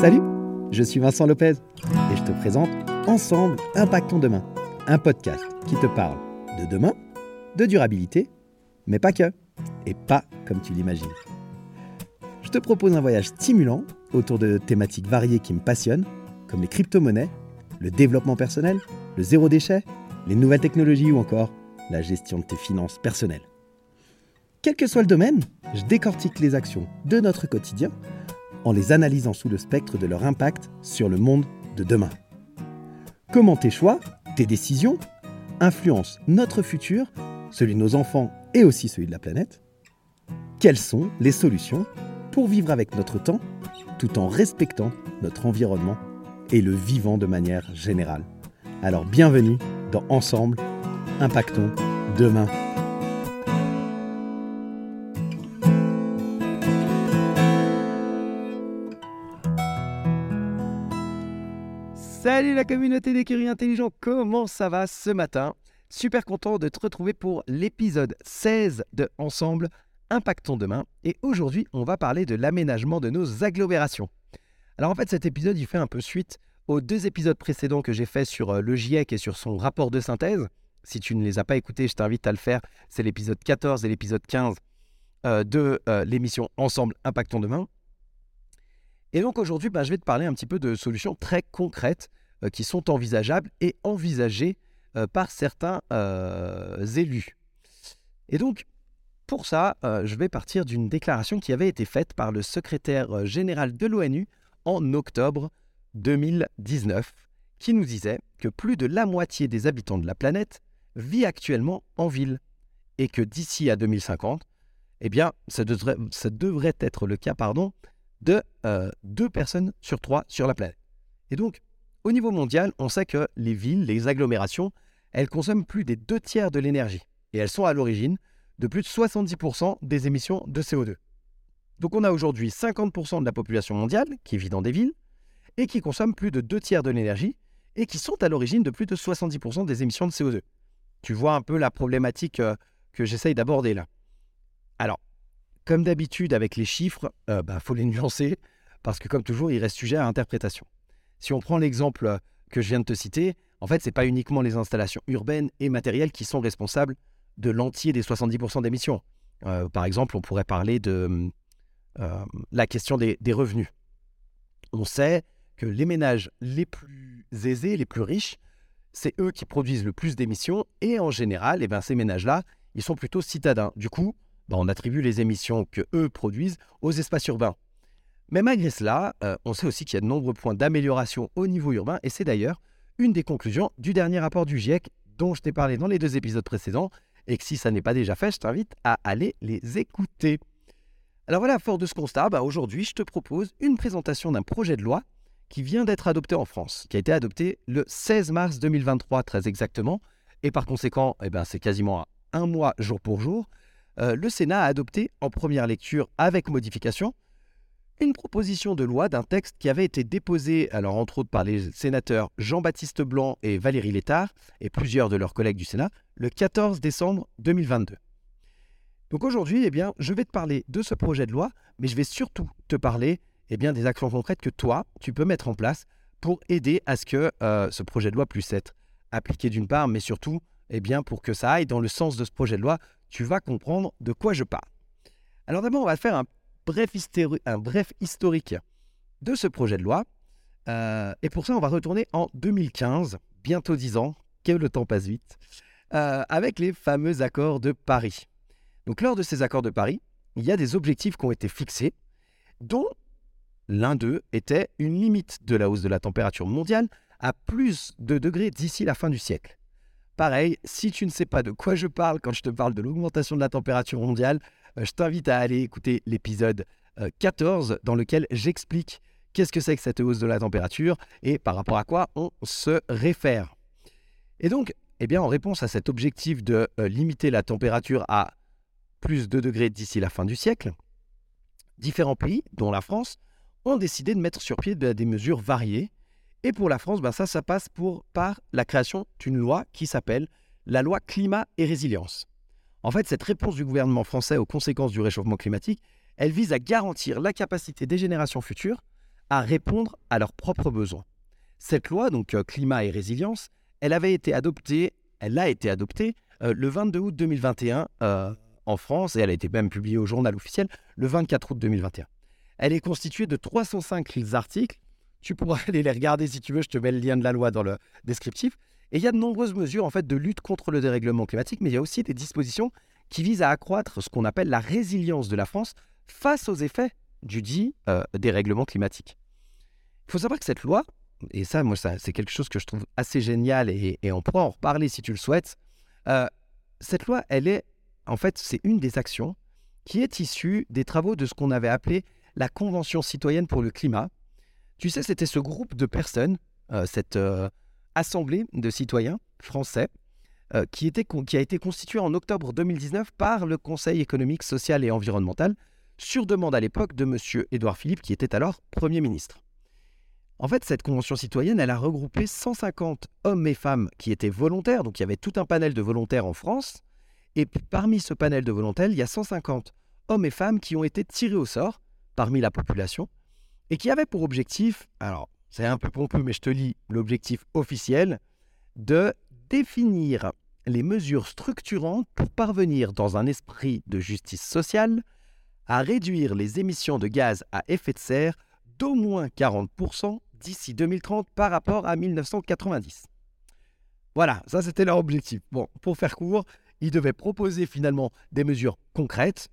Salut, je suis Vincent Lopez et je te présente Ensemble Impactons Demain, un podcast qui te parle de demain, de durabilité, mais pas que, et pas comme tu l'imagines. Je te propose un voyage stimulant autour de thématiques variées qui me passionnent, comme les crypto-monnaies, le développement personnel, le zéro déchet, les nouvelles technologies ou encore la gestion de tes finances personnelles. Quel que soit le domaine, je décortique les actions de notre quotidien en les analysant sous le spectre de leur impact sur le monde de demain. Comment tes choix, tes décisions, influencent notre futur, celui de nos enfants et aussi celui de la planète? Quelles sont les solutions pour vivre avec notre temps tout en respectant notre environnement et le vivant de manière générale? Alors bienvenue dans Ensemble, impactons demain. Salut la communauté d'écurie intelligents, comment ça va ce matin? Super content de te retrouver pour l'épisode 16 de Ensemble, Impactons demain. Et aujourd'hui, on va parler de l'aménagement de nos agglomérations. Alors en fait, cet épisode, il fait un peu suite aux deux épisodes précédents que j'ai fait sur euh, le GIEC et sur son rapport de synthèse. Si tu ne les as pas écoutés, je t'invite à le faire. C'est l'épisode 14 et l'épisode 15 euh, de euh, l'émission Ensemble Impactons demain. Et donc aujourd'hui, bah, je vais te parler un petit peu de solutions très concrètes qui sont envisageables et envisagées par certains élus. Et donc, pour ça, je vais partir d'une déclaration qui avait été faite par le secrétaire général de l'ONU en octobre 2019, qui nous disait que plus de la moitié des habitants de la planète vit actuellement en ville et que d'ici à 2050, eh bien, ça devrait, être le cas pardon, de euh, deux personnes sur trois sur la planète. Et donc, au niveau mondial, on sait que les villes, les agglomérations, elles consomment plus des deux tiers de l'énergie et elles sont à l'origine de plus de 70% des émissions de CO2. Donc on a aujourd'hui 50% de la population mondiale qui vit dans des villes et qui consomment plus de deux tiers de l'énergie et qui sont à l'origine de plus de 70% des émissions de CO2. Tu vois un peu la problématique euh, que j'essaye d'aborder là. Alors, comme d'habitude avec les chiffres, il euh, bah, faut les nuancer parce que comme toujours, il reste sujet à interprétation. Si on prend l'exemple euh, que je viens de te citer, en fait, ce n'est pas uniquement les installations urbaines et matérielles qui sont responsables de l'entier des 70% d'émissions. par exemple, on pourrait parler de la question des revenus. On sait que les ménages les plus aisés, les plus riches, c'est eux qui produisent le plus d'émissions et en général, eh ben, ces ménages-là, ils sont plutôt citadins. Du coup, ben, on attribue les émissions que eux produisent aux espaces urbains. Mais malgré cela, euh, on sait aussi qu'il y a de nombreux points d'amélioration au niveau urbain et c'est d'ailleurs une des conclusions du dernier rapport du GIEC dont je t'ai parlé dans les deux épisodes précédents et que si ça n'est pas déjà fait, je t'invite à aller les écouter. Alors voilà, fort de ce constat, bah, aujourd'hui je te propose une présentation d'un projet de loi qui vient d'être adopté en France, qui a été adopté le 16 mars 2023 très exactement, et par conséquent, eh ben, c'est quasiment un mois jour pour jour, euh, le Sénat a adopté en première lecture avec modification une proposition de loi d'un texte qui avait été déposé, alors entre autres par les sénateurs Jean-Baptiste Blanc et Valérie Létard et plusieurs de leurs collègues du Sénat, le 14 décembre 2022. Donc aujourd'hui, eh bien, je vais te parler de ce projet de loi, mais je vais surtout te parler eh bien, des actions concrètes que toi, tu peux mettre en place pour aider à ce que euh, ce projet de loi puisse être appliqué d'une part, mais surtout eh bien, pour que ça aille dans le sens de ce projet de loi, tu vas comprendre de quoi je parle. Alors d'abord, on va faire un bref, un bref historique de ce projet de loi. Euh, et pour ça, on va retourner en 2015, bientôt 10 ans, que le temps passe vite, euh, avec les fameux accords de Paris. Donc lors de ces accords de Paris, il y a des objectifs qui ont été fixés, dont l'un d'eux était une limite de la hausse de la température mondiale à plus de degrés d'ici la fin du siècle. Pareil, si tu ne sais pas de quoi je parle quand je te parle de l'augmentation de la température mondiale, je t'invite à aller écouter l'épisode 14 euh, dans lequel j'explique qu'est-ce que c'est que cette hausse de la température et par rapport à quoi on se réfère. Et donc, eh bien, en réponse à cet objectif de euh, limiter la température à plus de degrés d'ici la fin du siècle, différents pays, dont la France, ont décidé de mettre sur pied des mesures variées. Et pour la France, ben ça, ça passe pour, par la création d'une loi qui s'appelle la loi climat et résilience. En fait, cette réponse du gouvernement français aux conséquences du réchauffement climatique, elle vise à garantir la capacité des générations futures à répondre à leurs propres besoins. Cette loi, donc euh, climat et résilience, elle avait été adoptée, elle a été adoptée euh, le 22 août 2021 euh, en France et elle a été même publiée au journal officiel le 24 août 2021. Elle est constituée de 305 articles. Tu pourras aller les regarder si tu veux, je te mets le lien de la loi dans le descriptif. Et il y a de nombreuses mesures en fait de lutte contre le dérèglement climatique, mais il y a aussi des dispositions qui visent à accroître ce qu'on appelle la résilience de la France face aux effets du dit euh, dérèglement climatique. Il faut savoir que cette loi, et ça, moi, ça, c'est quelque chose que je trouve assez génial et, on pourra en reparler si tu le souhaites. Euh, cette loi, elle est, en fait, c'est une des actions qui est issue des travaux de ce qu'on avait appelé la Convention citoyenne pour le climat. Tu sais, c'était ce groupe de personnes, euh, cette assemblée de citoyens français, qui, était, qui a été constituée en octobre 2019 par le Conseil économique, social et environnemental, sur demande à l'époque de M. Édouard Philippe, qui était alors Premier ministre. En fait, cette convention citoyenne, elle a regroupé 150 hommes et femmes qui étaient volontaires, donc il y avait tout un panel de volontaires en France, et parmi ce panel de volontaires, il y a 150 hommes et femmes qui ont été tirés au sort parmi la population, et qui avaient pour objectif, c'est un peu pompeux, mais je te lis l'objectif officiel, de définir les mesures structurantes pour parvenir dans un esprit de justice sociale à réduire les émissions de gaz à effet de serre d'au moins 40% d'ici 2030 par rapport à 1990. Voilà, ça c'était leur objectif. Bon, pour faire court, ils devaient proposer finalement des mesures concrètes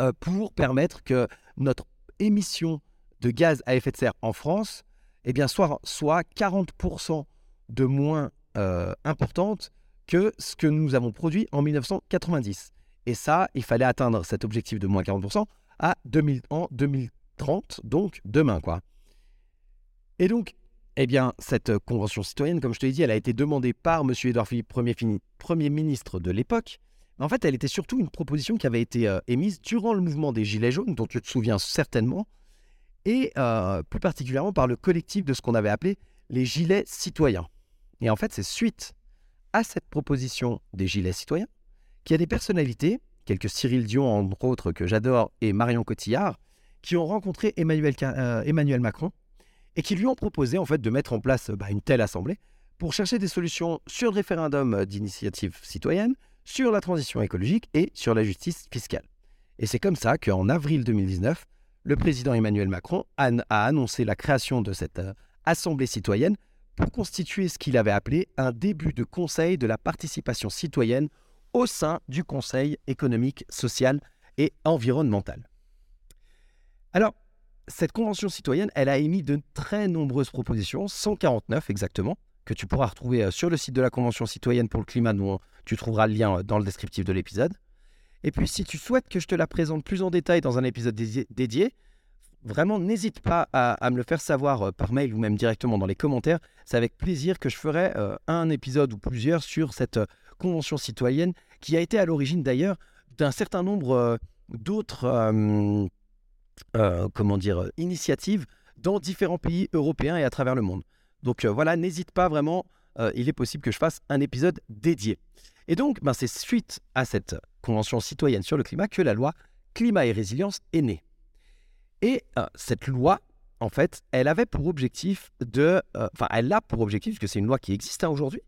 euh, pour permettre que notre émission de gaz à effet de serre en France eh bien, soit, soit 40% de moins euh, importante que ce que nous avons produit en 1990. Et ça, il fallait atteindre cet objectif de moins 40% à 2000, en 2030, donc demain. quoi. Et donc, eh bien, cette convention citoyenne, comme je te l'ai dit, elle a été demandée par M. Edouard Philippe, premier, premier ministre de l'époque. En fait, elle était surtout une proposition qui avait été euh, émise durant le mouvement des Gilets jaunes, dont tu te souviens certainement, et euh, plus particulièrement par le collectif de ce qu'on avait appelé les Gilets citoyens. Et en fait, c'est suite à cette proposition des Gilets citoyens qu'il y a des personnalités, quelques Cyril Dion entre autres que j'adore et Marion Cotillard, qui ont rencontré Emmanuel, euh, Macron et qui lui ont proposé en fait de mettre en place bah, une telle assemblée pour chercher des solutions sur le référendum d'initiative citoyenne, sur la transition écologique et sur la justice fiscale. Et c'est comme ça qu'en avril 2019, le président Emmanuel Macron a, annoncé la création de cette euh, assemblée citoyenne pour constituer ce qu'il avait appelé un début de conseil de la participation citoyenne au sein du Conseil économique, social et environnemental. Alors, cette convention citoyenne, elle a émis de très nombreuses propositions, 149 exactement, que tu pourras retrouver euh, sur le site de la Convention citoyenne pour le climat, dont tu trouveras le lien euh, dans le descriptif de l'épisode. Et puis, si tu souhaites que je te la présente plus en détail dans un épisode dédié, vraiment, n'hésite pas à, me le faire savoir euh, par mail ou même directement dans les commentaires. C'est avec plaisir que je ferai un épisode ou plusieurs sur cette Convention citoyenne, qui a été à l'origine d'ailleurs d'un certain nombre euh, d'autres euh, euh, comment dire, initiatives dans différents pays européens et à travers le monde. Donc voilà, n'hésite pas vraiment, il est possible que je fasse un épisode dédié. Et donc, ben, c'est suite à cette Convention citoyenne sur le climat que la loi Climat et Résilience est née. Et cette loi, en fait, elle avait pour objectif de... Enfin, elle a pour objectif, que c'est une loi qui existe hein, aujourd'hui,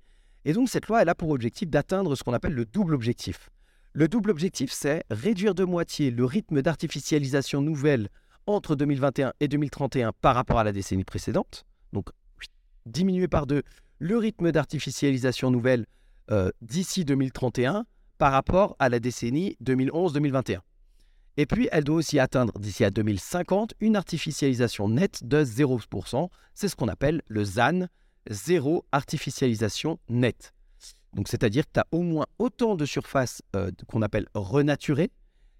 et donc cette loi, elle a pour objectif d'atteindre ce qu'on appelle le double objectif. Le double objectif, c'est réduire de moitié le rythme d'artificialisation nouvelle entre 2021 et 2031 par rapport à la décennie précédente. Donc diminuer par deux le rythme d'artificialisation nouvelle euh, d'ici 2031 par rapport à la décennie 2011-2021. Et puis, elle doit aussi atteindre d'ici à 2050 une artificialisation nette de 0%. C'est ce qu'on appelle le ZAN, zéro artificialisation nette. Donc, c'est-à dire que tu as au moins autant de surface euh, qu'on appelle renaturée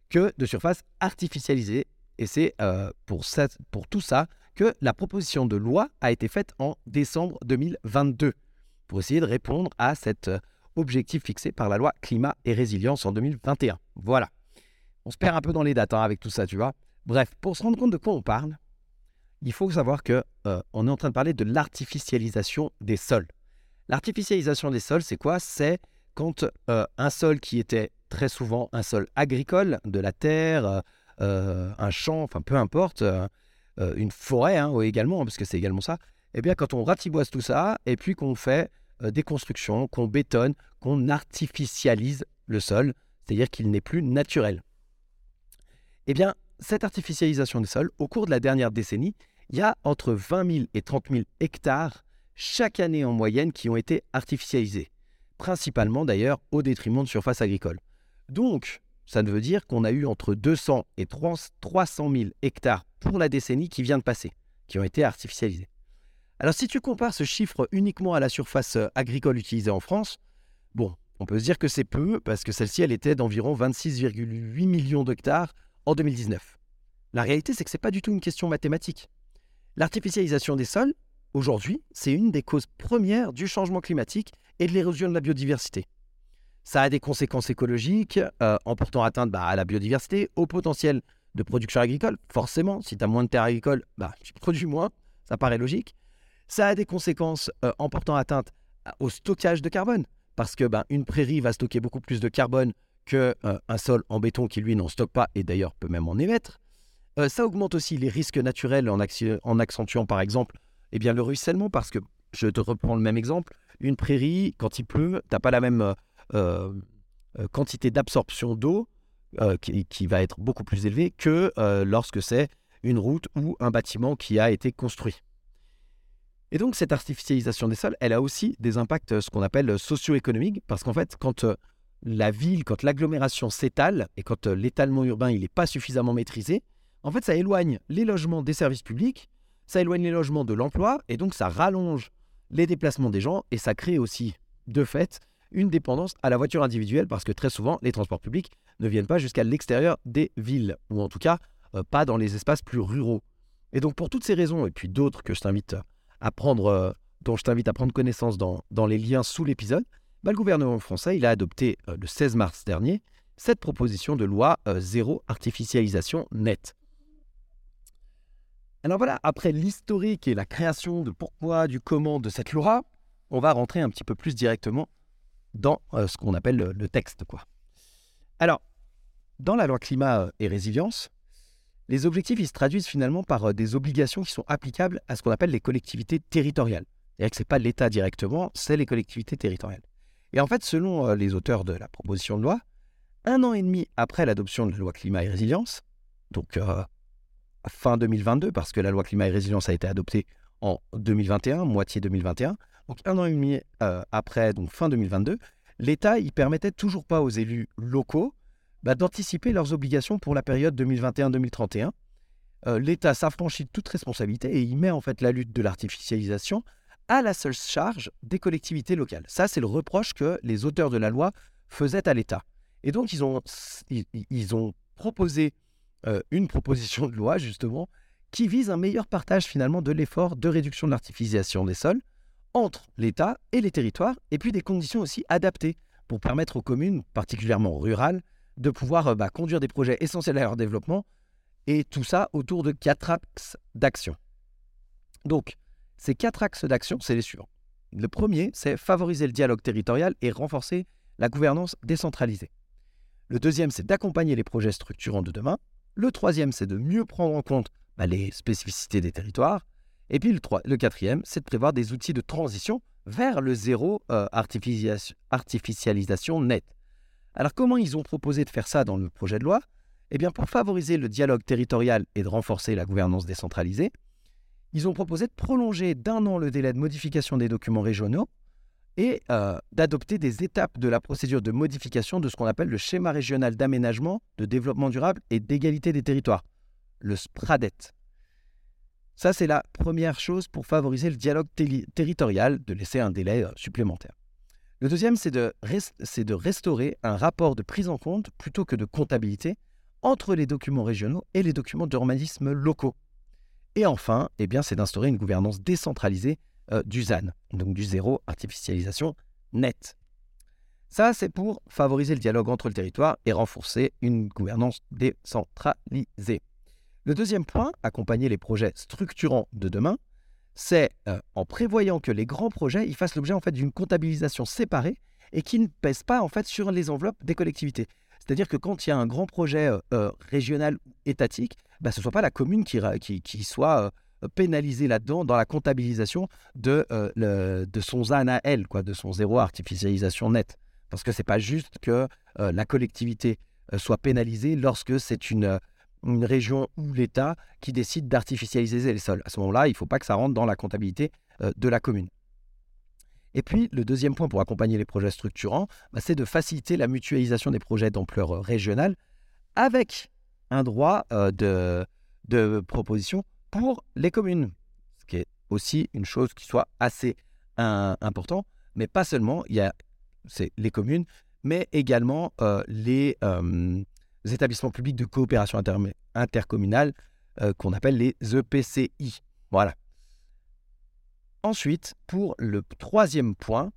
que de surface artificialisée. Et c'est euh, pour, pour tout ça que la proposition de loi a été faite en décembre 2022 pour essayer de répondre à cet euh, objectif fixé par la loi climat et résilience en 2021. Voilà. On se perd un peu dans les dates hein, avec tout ça, tu vois. Bref, pour se rendre compte de quoi on parle, il faut savoir que euh, on est en train de parler de l'artificialisation des sols. L'artificialisation des sols, c'est quoi? C'est quand euh, un sol qui était très souvent un sol agricole, de la terre, euh, un champ, enfin peu importe, une forêt hein, également, parce que c'est également ça, eh bien quand on ratiboise tout ça, et puis qu'on fait des constructions, qu'on bétonne, qu'on artificialise le sol, c'est-à-dire qu'il n'est plus naturel. Eh bien, cette artificialisation des sols, au cours de la dernière décennie, il y a entre 20 000 et 30 000 hectares chaque année en moyenne qui ont été artificialisés, principalement d'ailleurs au détriment de surfaces agricoles. Donc, ça veut dire qu'on a eu entre 200 et 300 000 hectares pour la décennie qui vient de passer, qui ont été artificialisés. Alors si tu compares ce chiffre uniquement à la surface euh, agricole utilisée en France, bon, on peut se dire que c'est peu parce que celle-ci, elle était d'environ 26,8 millions d'hectares en 2019. La réalité, c'est que ce n'est pas du tout une question mathématique. L'artificialisation des sols, aujourd'hui, c'est une des causes premières du changement climatique et de l'érosion de la biodiversité. Ça a des conséquences écologiques euh, en portant atteinte bah, à la biodiversité, au potentiel de production agricole. Forcément, si tu as moins de terres agricoles, bah, tu produis moins, ça paraît logique. Ça a des conséquences euh, en portant atteinte au stockage de carbone, parce que bah, une prairie va stocker beaucoup plus de carbone qu'un euh, sol en béton qui, lui, n'en stocke pas et d'ailleurs peut même en émettre. Euh, ça augmente aussi les risques naturels en, accentuant par exemple eh bien, le ruissellement parce que, je te reprends le même exemple, une prairie, quand il pleut, tu n'as pas la même quantité d'absorption d'eau qui, va être beaucoup plus élevée que lorsque c'est une route ou un bâtiment qui a été construit. Et donc cette artificialisation des sols, elle a aussi des impacts, ce qu'on appelle socio-économiques, parce qu'en fait, quand la ville, quand l'agglomération s'étale et quand l'étalement urbain n'est pas suffisamment maîtrisé, en fait, ça éloigne les logements des services publics, ça éloigne les logements de l'emploi, et donc ça rallonge les déplacements des gens, et ça crée aussi, de fait, une dépendance à la voiture individuelle, parce que très souvent, les transports publics ne viennent pas jusqu'à l'extérieur des villes, ou en tout cas, euh, pas dans les espaces plus ruraux. Et donc, pour toutes ces raisons, et puis d'autres que je t'invite à prendre, euh, dont je t'invite à prendre connaissance dans, les liens sous l'épisode, bah, le gouvernement français il a adopté euh, le 16 mars dernier cette proposition de loi zéro artificialisation nette. Alors voilà, après l'historique et la création de pourquoi, du comment de cette loi, on va rentrer un petit peu plus directement dans euh, ce qu'on appelle le, texte. Quoi. Alors, dans la loi climat euh, et résilience, les objectifs ils se traduisent finalement par euh, des obligations qui sont applicables à ce qu'on appelle les collectivités territoriales. C'est-à-dire que ce n'est pas l'État directement, c'est les collectivités territoriales. Et en fait, selon les auteurs de la proposition de loi, un an et demi après l'adoption de la loi climat et résilience, donc fin 2022, parce que la loi climat et résilience a été adoptée en 2021, moitié 2021. Donc un an et demi euh, après, donc fin 2022, l'État il permettait toujours pas aux élus locaux bah, d'anticiper leurs obligations pour la période 2021-2031. Euh, L'État s'affranchit de toute responsabilité et il met en fait la lutte de l'artificialisation à la seule charge des collectivités locales. Ça, c'est le reproche que les auteurs de la loi faisaient à l'État. Et donc, ils ont, ont proposé euh, une proposition de loi, justement, qui vise un meilleur partage finalement de l'effort de réduction de l'artificialisation des sols entre l'État et les territoires, et puis des conditions aussi adaptées pour permettre aux communes, particulièrement rurales, de pouvoir euh, bah, conduire des projets essentiels à leur développement, et tout ça autour de quatre axes d'action. Donc, ces quatre axes d'action, c'est les suivants. Le premier, c'est favoriser le dialogue territorial et renforcer la gouvernance décentralisée. Le deuxième, c'est d'accompagner les projets structurants de demain. Le troisième, c'est de mieux prendre en compte bah, les spécificités des territoires. Et puis le, quatrième, c'est de prévoir des outils de transition vers le zéro euh, artificialisation nette. Alors comment ils ont proposé de faire ça dans le projet de loi? Eh bien pour favoriser le dialogue territorial et de renforcer la gouvernance décentralisée, ils ont proposé de prolonger d'un an le délai de modification des documents régionaux et euh, d'adopter des étapes de la procédure de modification de ce qu'on appelle le schéma régional d'aménagement, de développement durable et d'égalité des territoires, le SPRADET. Ça, c'est la première chose pour favoriser le dialogue territorial, de laisser un délai euh, supplémentaire. Le deuxième, c'est de, de, restaurer un rapport de prise en compte plutôt que de comptabilité entre les documents régionaux et les documents d'urbanisme locaux. Et enfin, eh c'est d'instaurer une gouvernance décentralisée euh, du ZAN, donc du zéro artificialisation nette. Ça, c'est pour favoriser le dialogue entre le territoire et renforcer une gouvernance décentralisée. Le deuxième point, accompagner les projets structurants de demain, c'est euh, en prévoyant que les grands projets ils fassent l'objet en fait d'une comptabilisation séparée et qui ne pèsent pas en fait sur les enveloppes des collectivités. C'est-à-dire que quand il y a un grand projet euh, régional ou étatique, bah, ce ne soit pas la commune qui, soit pénalisée là-dedans dans la comptabilisation de, son ZAN quoi, de son zéro artificialisation nette. Parce que ce n'est pas juste que la collectivité soit pénalisée lorsque c'est une, une région ou l'État qui décide d'artificialiser les sols. À ce moment-là, il ne faut pas que ça rentre dans la comptabilité de la commune. Et puis, le deuxième point pour accompagner les projets structurants, bah, c'est de faciliter la mutualisation des projets d'ampleur euh, régionale avec un droit euh, de, proposition pour les communes, ce qui est aussi une chose qui soit assez important, mais pas seulement, il y a c'est les communes, mais également euh, les, établissements publics de coopération intercommunale qu'on appelle les EPCI. Voilà. Ensuite, pour le troisième point,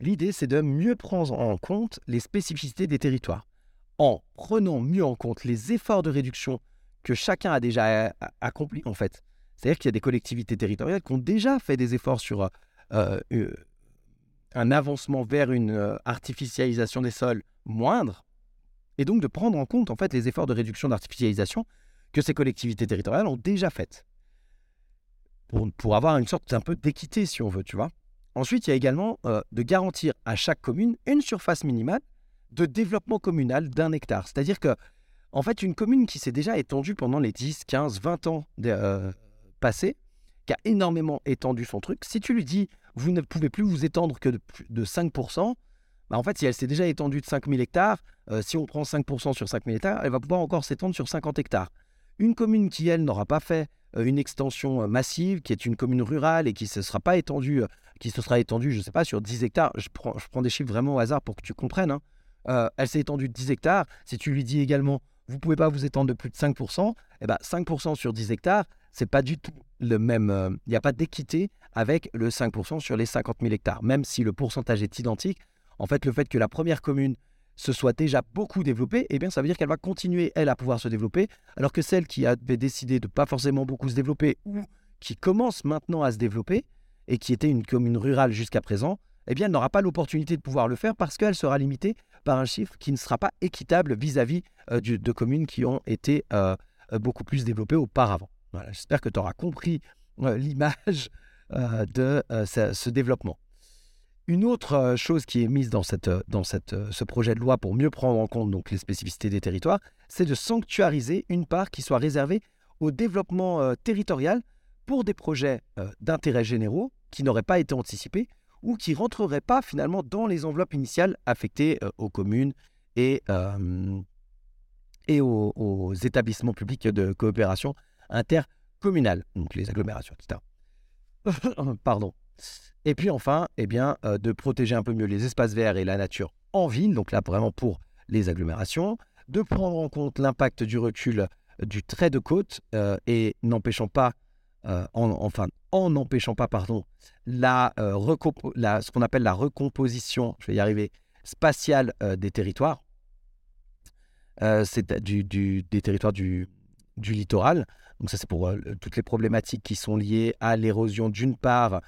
l'idée c'est de mieux prendre en compte les spécificités des territoires. En prenant mieux en compte les efforts de réduction que chacun a déjà accomplis en fait. C'est-à-dire qu'il y a des collectivités territoriales qui ont déjà fait des efforts sur euh, euh, un avancement vers une euh, artificialisation des sols moindre, et donc de prendre en compte en fait les efforts de réduction d'artificialisation que ces collectivités territoriales ont déjà faites pour, avoir une sorte un peu d'équité, si on veut, tu vois. Ensuite, il y a également euh, de garantir à chaque commune une surface minimale de développement communal d'un hectare. C'est-à-dire que, en fait, une commune qui s'est déjà étendue pendant les 10, 15, 20 ans euh, passés, qui a énormément étendu son truc, si tu lui dis, vous ne pouvez plus vous étendre que de, 5%, bah en fait, si elle s'est déjà étendue de 5000 hectares, euh, si on prend 5% sur 5000 hectares, elle va pouvoir encore s'étendre sur 50 hectares. Une commune qui, elle, n'aura pas fait euh, une extension euh, massive qui est une commune rurale et qui se sera pas étendue, qui se sera étendue, je ne sais pas, sur 10 hectares. Je prends, des chiffres vraiment au hasard pour que tu comprennes. Hein. elle s'est étendue de 10 hectares. Si tu lui dis également, vous pouvez pas vous étendre de plus de 5%, eh ben 5% sur 10 hectares, c'est pas du tout le même. Il n'y a pas d'équité avec le 5% sur les 50 000 hectares. Même si le pourcentage est identique, en fait, le fait que la première commune se soit déjà beaucoup développée, eh bien, ça veut dire qu'elle va continuer, elle, à pouvoir se développer, alors que celle qui avait décidé de pas forcément beaucoup se développer ou qui commence maintenant à se développer et qui était une commune rurale jusqu'à présent, eh bien, elle n'aura pas l'opportunité de pouvoir le faire parce qu'elle sera limitée par un chiffre qui ne sera pas équitable vis-à-vis euh, de communes qui ont été euh, euh, beaucoup plus développées auparavant. J'espère que tu auras compris l'image de ce développement. Une autre euh, chose qui est mise dans, euh, euh, ce projet de loi pour mieux prendre en compte donc, les spécificités des territoires, c'est de sanctuariser une part qui soit réservée au développement territorial pour des projets d'intérêt généraux qui n'auraient pas été anticipés ou qui ne rentreraient pas finalement dans les enveloppes initiales affectées aux communes et, et aux, aux, établissements publics de coopération intercommunale, donc les agglomérations, etc. Pardon. Et puis enfin, eh bien, euh, de protéger un peu mieux les espaces verts et la nature en ville, donc là vraiment pour les agglomérations, de prendre en compte l'impact du recul euh, du trait de côte euh, et n'empêchant pas, en, enfin, en n'empêchant pas, pardon, la, ce qu'on appelle la recomposition, je vais y arriver, spatiale des territoires, c'est du, des territoires du, du littoral. Donc ça, c'est pour toutes les problématiques qui sont liées à l'érosion d'une part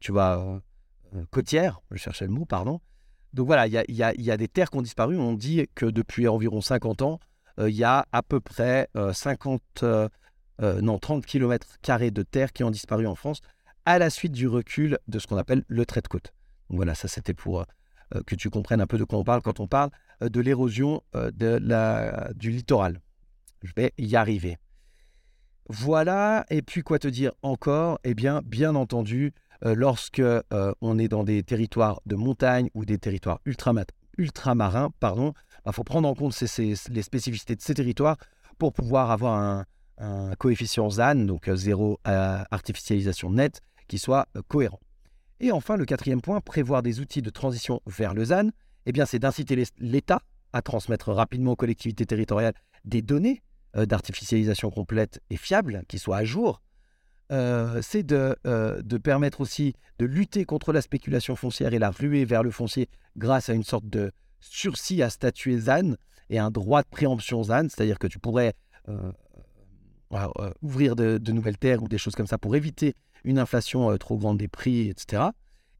tu vois, euh, côtière, je cherchais le mot, pardon. Donc voilà, il y a, des terres qui ont disparu. On dit que depuis environ 50 ans, euh, il y a à peu près 50, euh, non, 30 km de terres qui ont disparu en France à la suite du recul de ce qu'on appelle le trait de côte. Donc voilà, ça c'était pour que tu comprennes un peu de quoi on parle quand on parle de l'érosion du littoral. Je vais y arriver. Voilà, et puis quoi te dire encore? Eh bien, bien entendu, euh, lorsque euh, on est dans des territoires de montagne ou des territoires ultramarins, pardon, il bah, faut prendre en compte les spécificités de ces territoires pour pouvoir avoir un, coefficient ZAN, donc euh, zéro artificialisation nette, qui soit cohérent. Et enfin, le quatrième point, prévoir des outils de transition vers le ZAN, eh bien, c'est d'inciter l'État à transmettre rapidement aux collectivités territoriales des données d'artificialisation complète et fiables, qui soient à jour, euh, c'est euh, de, permettre aussi de lutter contre la spéculation foncière et la ruée vers le foncier grâce à une sorte de sursis à statuer ZAN et un droit de préemption ZAN, c'est-à-dire que tu pourrais euh, ouvrir de, nouvelles terres ou des choses comme ça pour éviter une inflation trop grande des prix, etc.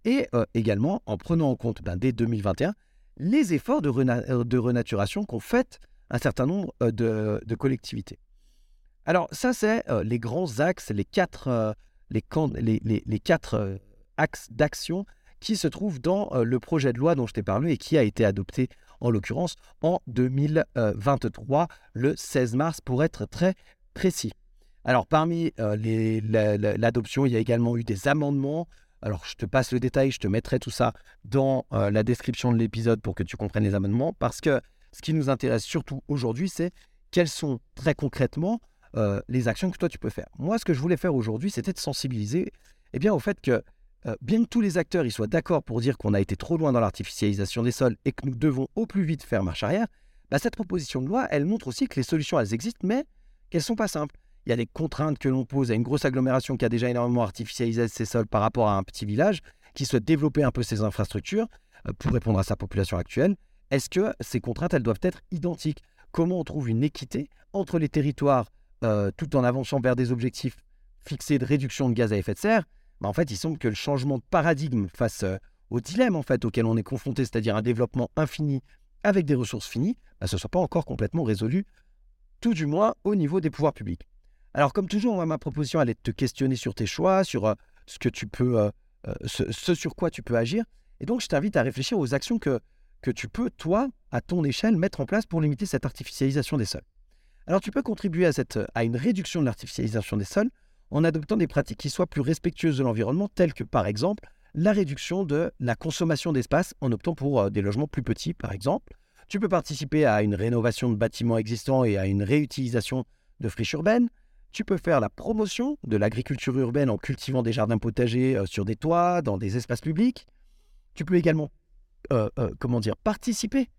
Et également en prenant en compte ben, dès 2021 les efforts de, renaturation qu'ont fait un certain nombre de collectivités. Alors ça, c'est les grands axes, les quatre, les, les, quatre axes d'action qui se trouvent dans le projet de loi dont je t'ai parlé et qui a été adopté en l'occurrence en 2023, le 16 mars pour être très précis. Alors parmi l'adoption, il y a également eu des amendements. Alors je te passe le détail, je te mettrai tout ça dans la description de l'épisode pour que tu comprennes les amendements, parce que ce qui nous intéresse surtout aujourd'hui, c'est quelles sont très concrètement les actions que toi tu peux faire. Moi, ce que je voulais faire aujourd'hui, c'était de sensibiliser eh bien, au fait que bien que tous les acteurs soient d'accord pour dire qu'on a été trop loin dans l'artificialisation des sols et que nous devons au plus vite faire marche arrière, bah, cette proposition de loi, elle montre aussi que les solutions, elles existent, mais qu'elles ne sont pas simples. Il y a des contraintes que l'on pose à une grosse agglomération qui a déjà énormément artificialisé ses sols par rapport à un petit village, qui souhaite développer un peu ses infrastructures pour répondre à sa population actuelle. Est-ce que ces contraintes, elles doivent être identiques? Comment on trouve une équité entre les territoires tout en avançant vers des objectifs fixés de réduction de gaz à effet de serre bah, en fait, il semble que le changement de paradigme face euh, au dilemme en fait, auquel on est confronté, c'est-à-dire un développement infini avec des ressources finies, bah, ce ne soit pas encore complètement résolu, tout du moins au niveau des pouvoirs publics. Alors, comme toujours, ma proposition allait te questionner sur tes choix, sur euh, ce, que tu peux, euh, sur quoi tu peux agir. Et donc, je t'invite à réfléchir aux actions que tu peux, toi, à ton échelle, mettre en place pour limiter cette artificialisation des sols. Alors, tu peux contribuer à, une réduction de l'artificialisation des sols en adoptant des pratiques qui soient plus respectueuses de l'environnement, telles que par exemple la réduction de la consommation d'espace en optant pour euh, des logements plus petits, par exemple. Tu peux participer à une rénovation de bâtiments existants et à une réutilisation de friches urbaines. Tu peux faire la promotion de l'agriculture urbaine en cultivant des jardins potagers euh, sur des toits, dans des espaces publics. Tu peux également, euh, comment dire, participer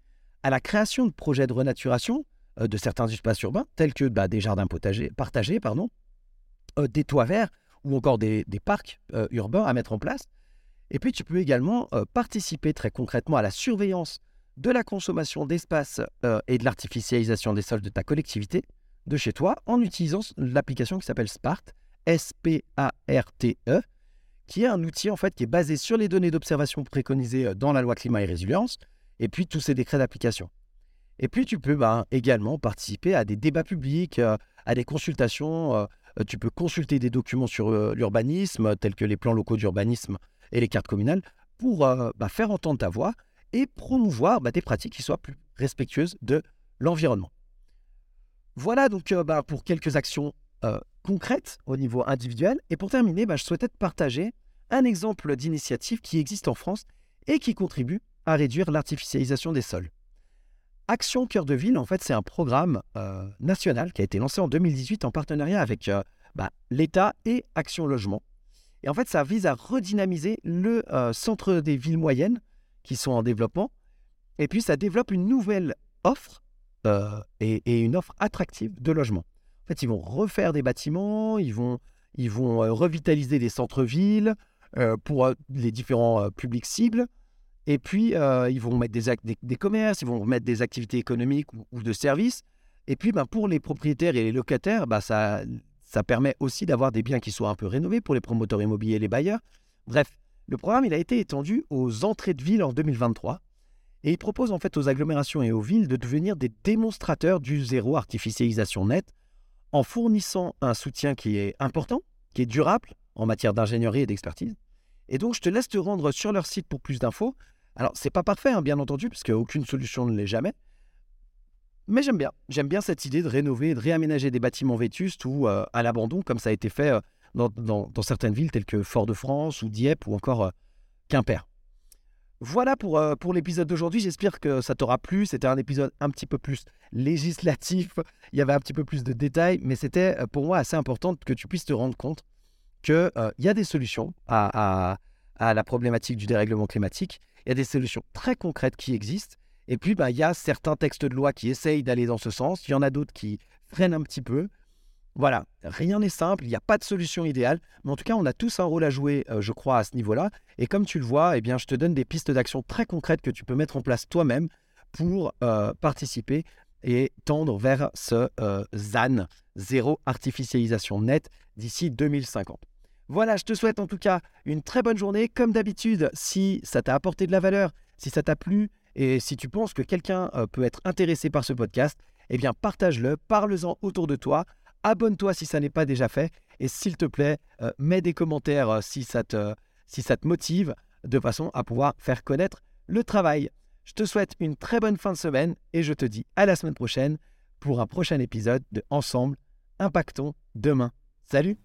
à la création de projets de renaturation de certains espaces urbains, tels que bah, des jardins potagers, partagés, pardon, euh, des toits verts ou encore des, parcs euh, urbains à mettre en place. Et puis tu peux également euh, participer très concrètement à la surveillance de la consommation d'espace et de l'artificialisation des sols de ta collectivité, de chez toi, en utilisant l'application qui s'appelle SPART, S-P-A-R-T-E, qui est un outil en fait qui est basé sur les données d'observation préconisées dans la loi climat et résilience, et puis tous ces décrets d'application. Et puis tu peux bah, également participer à des débats publics, à des consultations euh, tu peux consulter des documents sur euh, l'urbanisme, tels que les plans locaux d'urbanisme et les cartes communales, pour euh, bah, faire entendre ta voix et promouvoir bah, des pratiques qui soient plus respectueuses de l'environnement. Voilà donc bah, pour quelques actions concrètes au niveau individuel. Et pour terminer, je souhaitais te partager un exemple d'initiative qui existe en France et qui contribue à réduire l'artificialisation des sols. Action Cœur de Ville, en fait, c'est un programme euh, national qui a été lancé en 2018 en partenariat avec euh, bah, l'État et Action Logement. Et en fait, ça vise à redynamiser le euh, centre des villes moyennes qui sont en développement. Et puis, ça développe une nouvelle offre et, et, une offre attractive de logement. En fait, ils vont refaire des bâtiments, ils vont, ils vont revitaliser des centres-villes pour les différents publics cibles. Et puis, euh, ils vont mettre des, des, commerces, ils vont mettre des activités économiques ou, de services. Et puis, ben, pour les propriétaires et les locataires, ben, ça, ça permet aussi d'avoir des biens qui soient un peu rénovés pour les promoteurs immobiliers et les bailleurs. Bref, le programme il a été étendu aux entrées de ville en 2023. Et il propose en fait aux agglomérations et aux villes de devenir des démonstrateurs du zéro artificialisation nette en fournissant un soutien qui est important, qui est durable en matière d'ingénierie et d'expertise. Et donc, je te laisse te rendre sur leur site pour plus d'infos. Alors, c'est pas parfait, hein, bien entendu, parce qu'aucune solution ne l'est jamais. Mais j'aime bien. J'aime bien cette idée de rénover, de réaménager des bâtiments vétustes ou euh, à l'abandon, comme ça a été fait euh, dans, certaines villes telles que Fort-de-France ou Dieppe ou encore euh, Quimper. Voilà pour, pour l'épisode d'aujourd'hui. J'espère que ça t'aura plu. C'était un épisode un petit peu plus législatif. Il y avait un petit peu plus de détails, mais c'était pour moi assez important que tu puisses te rendre compte qu'il y a des solutions à, à, la problématique du dérèglement climatique il y a des solutions très concrètes qui existent. Et puis, bah, il y a certains textes de loi qui essayent d'aller dans ce sens. Il y en a d'autres qui freinent un petit peu. Voilà, rien n'est simple, il n'y a pas de solution idéale, mais en tout cas, on a tous un rôle à jouer, euh, je crois, à ce niveau-là. Et comme tu le vois, eh bien, je te donne des pistes d'action très concrètes que tu peux mettre en place toi-même pour euh, participer et tendre vers ce euh, ZAN, zéro artificialisation nette, d'ici 2050. Voilà, je te souhaite en tout cas une très bonne journée. Comme d'habitude, si ça t'a apporté de la valeur, si ça t'a plu et si tu penses que quelqu'un euh, peut être intéressé par ce podcast, eh bien partage-le, parle-en autour de toi, abonne-toi si ça n'est pas déjà fait. Et s'il te plaît, euh, mets des commentaires euh, si, ça te, si ça te motive, de façon à pouvoir faire connaître le travail. Je te souhaite une très bonne fin de semaine et je te dis à la semaine prochaine pour un prochain épisode de Ensemble, impactons demain. Salut